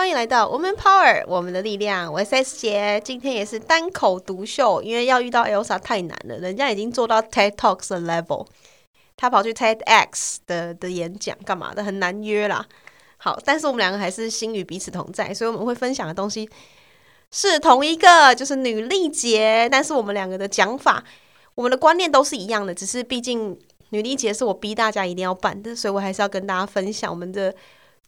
欢迎来到 Woman Power，我们的力量。我是 S 姐，今天也是单口独秀，因为要遇到 Elsa 太难了，人家已经做到 TED Talks 的 level，他跑去 TEDx 的的演讲干嘛的，很难约啦。好，但是我们两个还是心与彼此同在，所以我们会分享的东西是同一个，就是女力节。但是我们两个的讲法，我们的观念都是一样的，只是毕竟女力节是我逼大家一定要办的，所以我还是要跟大家分享我们的。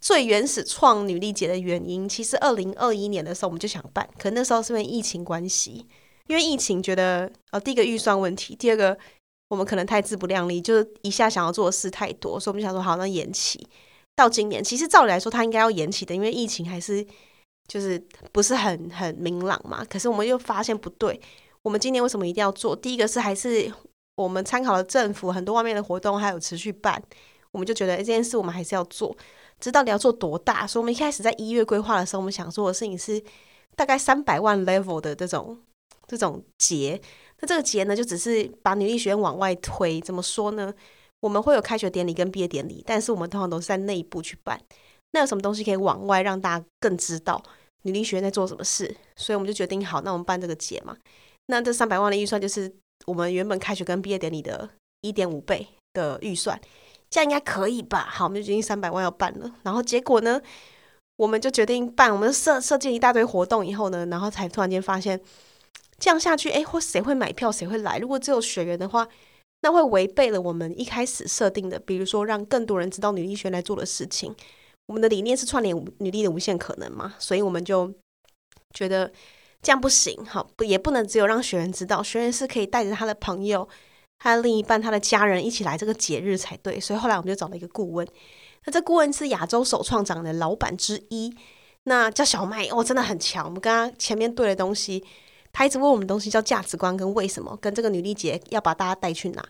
最原始创女力节的原因，其实二零二一年的时候我们就想办，可那时候是因为疫情关系，因为疫情觉得呃第一个预算问题，第二个我们可能太自不量力，就是一下想要做的事太多，所以我们想说好那延期到今年。其实照理来说，它应该要延期的，因为疫情还是就是不是很很明朗嘛。可是我们又发现不对，我们今年为什么一定要做？第一个是还是我们参考了政府很多外面的活动，还有持续办，我们就觉得这件事我们还是要做。知道你要做多大，所以我们一开始在一月规划的时候，我们想做的事情是大概三百万 level 的这种这种节。那这个节呢，就只是把女力学院往外推。怎么说呢？我们会有开学典礼跟毕业典礼，但是我们通常都是在内部去办。那有什么东西可以往外让大家更知道女力学院在做什么事？所以我们就决定好，那我们办这个节嘛。那这三百万的预算就是我们原本开学跟毕业典礼的一点五倍的预算。这样应该可以吧？好，我们就决定三百万要办了。然后结果呢，我们就决定办，我们设设计一大堆活动以后呢，然后才突然间发现，这样下去，哎，或谁会买票，谁会来？如果只有学员的话，那会违背了我们一开始设定的，比如说让更多人知道女力学来做的事情。我们的理念是串联女力的无限可能嘛，所以我们就觉得这样不行，好，不也不能只有让学员知道，学员是可以带着他的朋友。他的另一半、他的家人一起来这个节日才对，所以后来我们就找了一个顾问。那这顾问是亚洲首创长的老板之一，那叫小麦哦，真的很强。我们跟他前面对的东西，他一直问我们东西叫价值观跟为什么，跟这个女力节要把大家带去哪。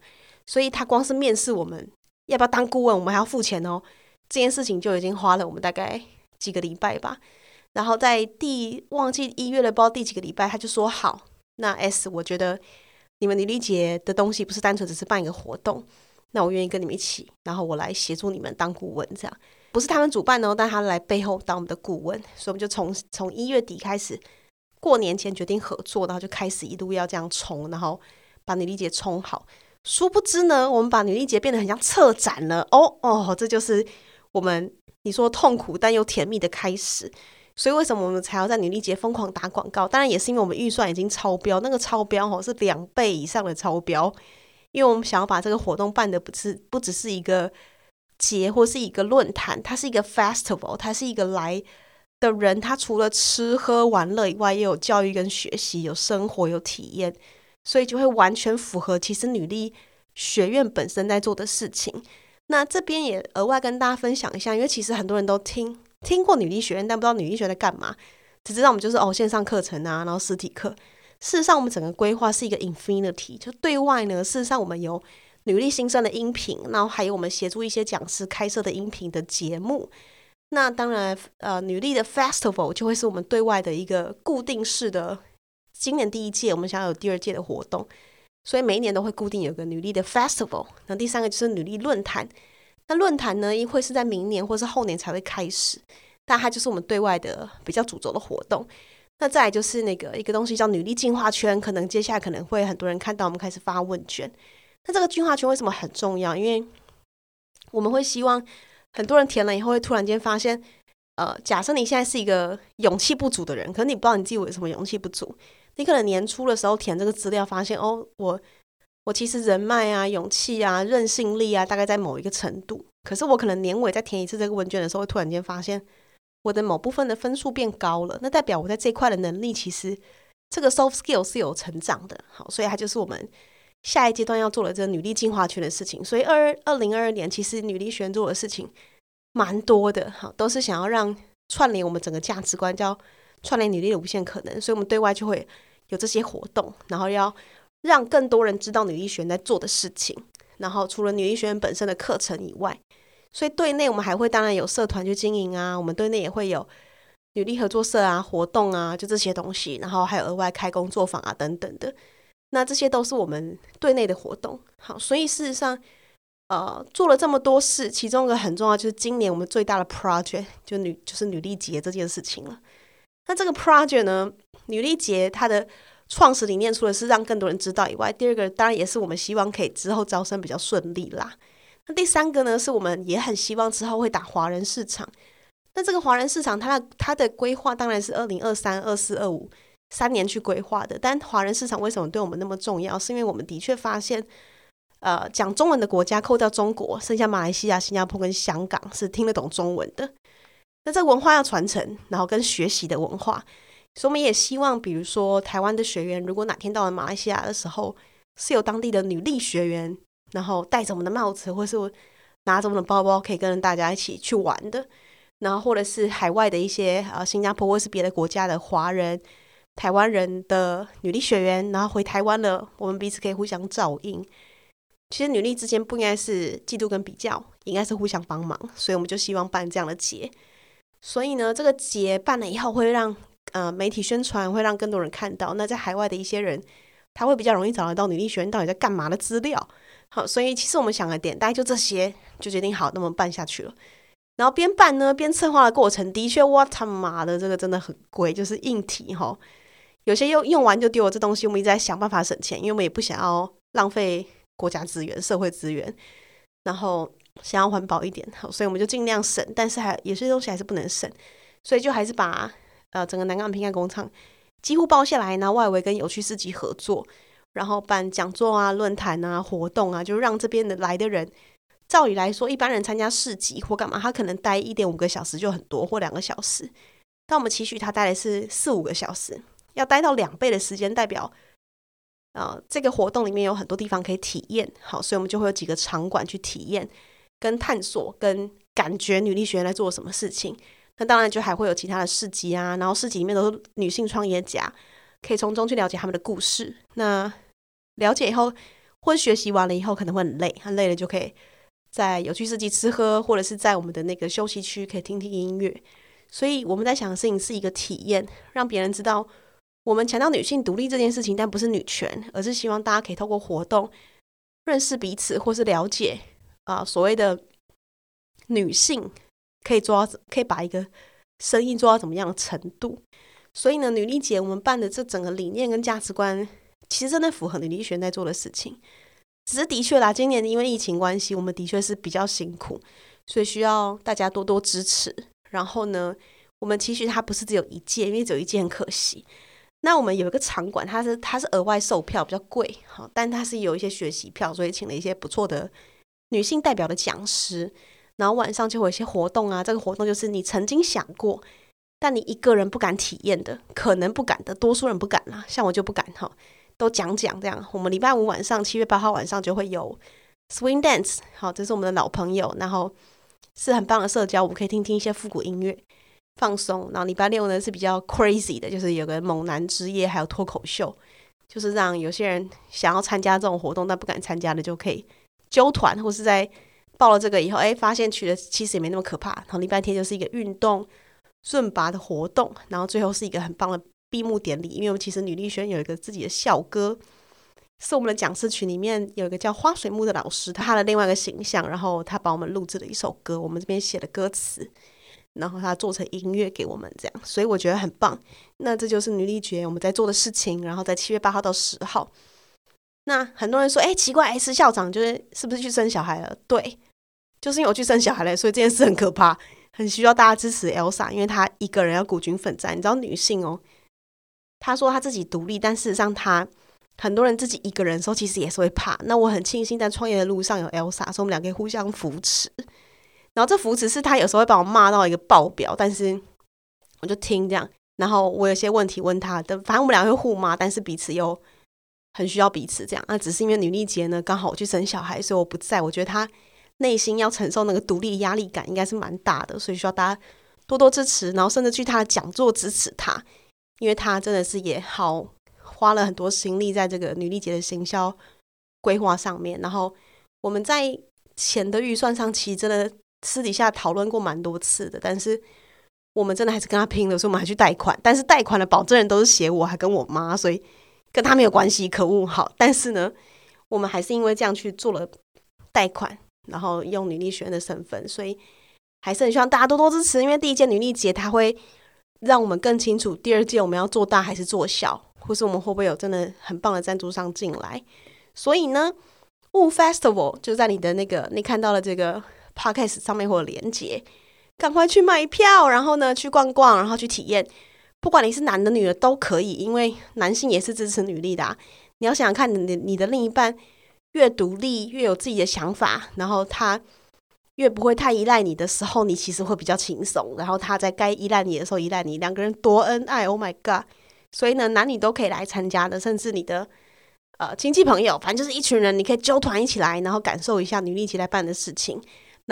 所以他光是面试我们要不要当顾问，我们还要付钱哦。这件事情就已经花了我们大概几个礼拜吧。然后在第忘记一月的不知道第几个礼拜，他就说好。那 S 我觉得。你们女力节的东西不是单纯只是办一个活动，那我愿意跟你们一起，然后我来协助你们当顾问，这样不是他们主办哦，但他来背后当我们的顾问，所以我们就从从一月底开始，过年前决定合作，然后就开始一路要这样冲，然后把女力节冲好。殊不知呢，我们把女力节变得很像策展了哦哦，这就是我们你说痛苦但又甜蜜的开始。所以为什么我们才要在女力节疯狂打广告？当然也是因为我们预算已经超标，那个超标哦是两倍以上的超标。因为我们想要把这个活动办的不是不只是一个节或是一个论坛，它是一个 festival，它是一个来的人，他除了吃喝玩乐以外，也有教育跟学习，有生活有体验，所以就会完全符合其实女力学院本身在做的事情。那这边也额外跟大家分享一下，因为其实很多人都听。听过女力学院，但不知道女力学院在干嘛，只知道我们就是哦线上课程啊，然后实体课。事实上，我们整个规划是一个 infinity，就对外呢，事实上我们有女力新生的音频，然后还有我们协助一些讲师开设的音频的节目。那当然，呃，女力的 festival 就会是我们对外的一个固定式的。今年第一届，我们想要有第二届的活动，所以每一年都会固定有个女力的 festival。那第三个就是女力论坛。那论坛呢，会是在明年或是后年才会开始，但它就是我们对外的比较主轴的活动。那再来就是那个一个东西叫女力进化圈，可能接下来可能会很多人看到我们开始发问卷。那这个进化圈为什么很重要？因为我们会希望很多人填了以后，会突然间发现，呃，假设你现在是一个勇气不足的人，可能你不知道你自己为什么勇气不足，你可能年初的时候填这个资料，发现哦，我。我其实人脉啊、勇气啊、韧性力啊，大概在某一个程度。可是我可能年尾再填一次这个问卷的时候，会突然间发现我的某部分的分数变高了。那代表我在这块的能力，其实这个 soft skill 是有成长的。好，所以它就是我们下一阶段要做的这个女力进化圈的事情。所以二二零二二年，其实女力学做的事情蛮多的。好，都是想要让串联我们整个价值观，叫串联女力的无限可能。所以我们对外就会有这些活动，然后要。让更多人知道女力学院在做的事情，然后除了女力学院本身的课程以外，所以对内我们还会当然有社团去经营啊，我们对内也会有女力合作社啊、活动啊，就这些东西，然后还有额外开工作坊啊等等的，那这些都是我们对内的活动。好，所以事实上，呃，做了这么多事，其中一个很重要就是今年我们最大的 project 就女就是女力节这件事情了。那这个 project 呢，女力节它的创始理念除了是让更多人知道以外，第二个当然也是我们希望可以之后招生比较顺利啦。那第三个呢，是我们也很希望之后会打华人市场。那这个华人市场，它的它的规划当然是二零二三、二四、二五三年去规划的。但华人市场为什么对我们那么重要？是因为我们的确发现。呃，讲中文的国家扣掉中国，剩下马来西亚、新加坡跟香港是听得懂中文的。那这文化要传承，然后跟学习的文化，所以我们也希望，比如说台湾的学员，如果哪天到了马来西亚的时候，是有当地的女力学员，然后戴着我们的帽子，或是拿着我们的包包，可以跟大家一起去玩的。然后或者是海外的一些呃新加坡或是别的国家的华人、台湾人的女力学员，然后回台湾了，我们彼此可以互相照应。其实女力之间不应该是嫉妒跟比较，应该是互相帮忙，所以我们就希望办这样的节。所以呢，这个节办了以后，会让呃媒体宣传，会让更多人看到。那在海外的一些人，他会比较容易找得到女力学院到底在干嘛的资料。好，所以其实我们想的点大概就这些，就决定好那么办下去了。然后边办呢，边策划的过程，的确，我他妈的这个真的很贵，就是硬体哈，有些用用完就丢了。这东西我们一直在想办法省钱，因为我们也不想要浪费。国家资源、社会资源，然后想要环保一点，好，所以我们就尽量省，但是还有些东西还是不能省，所以就还是把呃整个南港平安工厂几乎包下来，呢外围跟有趣市集合作，然后办讲座啊、论坛啊、活动啊，就让这边的来的人，照理来说，一般人参加市集或干嘛，他可能待一点五个小时就很多，或两个小时，但我们期许他待的是四五个小时，要待到两倍的时间，代表。啊，这个活动里面有很多地方可以体验，好，所以我们就会有几个场馆去体验、跟探索、跟感觉女力学院在做什么事情。那当然就还会有其他的市集啊，然后市集里面都是女性创业家，可以从中去了解他们的故事。那了解以后，或者学习完了以后可能会很累，很累了就可以在有趣市集吃喝，或者是在我们的那个休息区可以听听音乐。所以我们在想的事情是一个体验，让别人知道。我们强调女性独立这件事情，但不是女权，而是希望大家可以透过活动认识彼此，或是了解啊所谓的女性可以做到，可以把一个生意做到怎么样的程度。所以呢，女力节我们办的这整个理念跟价值观，其实真的符合女力学在做的事情。只是的确啦，今年因为疫情关系，我们的确是比较辛苦，所以需要大家多多支持。然后呢，我们其实它不是只有一届，因为只有一届很可惜。那我们有一个场馆，它是它是额外售票比较贵，好，但它是有一些学习票，所以请了一些不错的女性代表的讲师，然后晚上就会有一些活动啊。这个活动就是你曾经想过，但你一个人不敢体验的，可能不敢的，多数人不敢啦，像我就不敢哈，都讲讲这样。我们礼拜五晚上七月八号晚上就会有 swing dance，好，这是我们的老朋友，然后是很棒的社交，我们可以听听一些复古音乐。放松，然后礼拜六呢是比较 crazy 的，就是有个猛男之夜，还有脱口秀，就是让有些人想要参加这种活动但不敢参加的，就可以揪团，或是在报了这个以后，哎，发现去的其实也没那么可怕。然后礼拜天就是一个运动顺拔的活动，然后最后是一个很棒的闭幕典礼。因为我们其实女力学有一个自己的校歌，是我们的讲师群里面有一个叫花水木的老师，他的另外一个形象，然后他帮我们录制了一首歌，我们这边写的歌词。然后他做成音乐给我们，这样，所以我觉得很棒。那这就是女力节我们在做的事情。然后在七月八号到十号，那很多人说，哎，奇怪，S 校长就是是不是去生小孩了？对，就是因为我去生小孩了，所以这件事很可怕，很需要大家支持 Elsa，因为她一个人要孤军奋战。你知道女性哦，她说她自己独立，但事实上她很多人自己一个人的时候，其实也是会怕。那我很庆幸在创业的路上有 Elsa，所以我们两个互相扶持。然后这扶持是她有时候会把我骂到一个爆表，但是我就听这样。然后我有些问题问她的，反正我们俩会互骂，但是彼此又很需要彼此这样。那只是因为女力节呢，刚好我去生小孩，所以我不在。我觉得她内心要承受那个独立压力感应该是蛮大的，所以需要大家多多支持，然后甚至去他的讲座支持他，因为他真的是也好花了很多心力在这个女力节的行销规划上面。然后我们在钱的预算上，其实真的。私底下讨论过蛮多次的，但是我们真的还是跟他拼了，所以我们还去贷款。但是贷款的保证人都是写我，还跟我妈，所以跟他没有关系。可恶，好，但是呢，我们还是因为这样去做了贷款，然后用女力学院的身份，所以还是很希望大家多多支持。因为第一届女力节，它会让我们更清楚第二届我们要做大还是做小，或是我们会不会有真的很棒的赞助商进来。所以呢，雾 Festival 就在你的那个你看到了这个 Podcast 上面会有连接，赶快去买票，然后呢去逛逛，然后去体验。不管你是男的女的都可以，因为男性也是支持女力的。你要想想看，你你的另一半越独立，越有自己的想法，然后他越不会太依赖你的时候，你其实会比较轻松。然后他在该依赖你的时候依赖你，两个人多恩爱！Oh my god！所以呢，男女都可以来参加的，甚至你的呃亲戚朋友，反正就是一群人，你可以揪团一起来，然后感受一下女力一起来办的事情。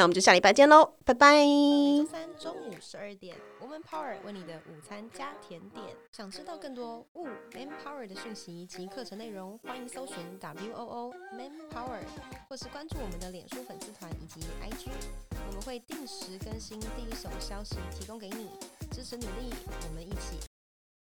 那我们就下礼拜见喽，拜拜。周三中午十二点，Woman Power 为你的午餐加甜点。想知道更多 Wo Man Power 的讯息及课程内容，欢迎搜寻 W O O Man Power，或是关注我们的脸书粉丝团以及 IG，我们会定时更新第一手消息，提供给你支持努力，我们一起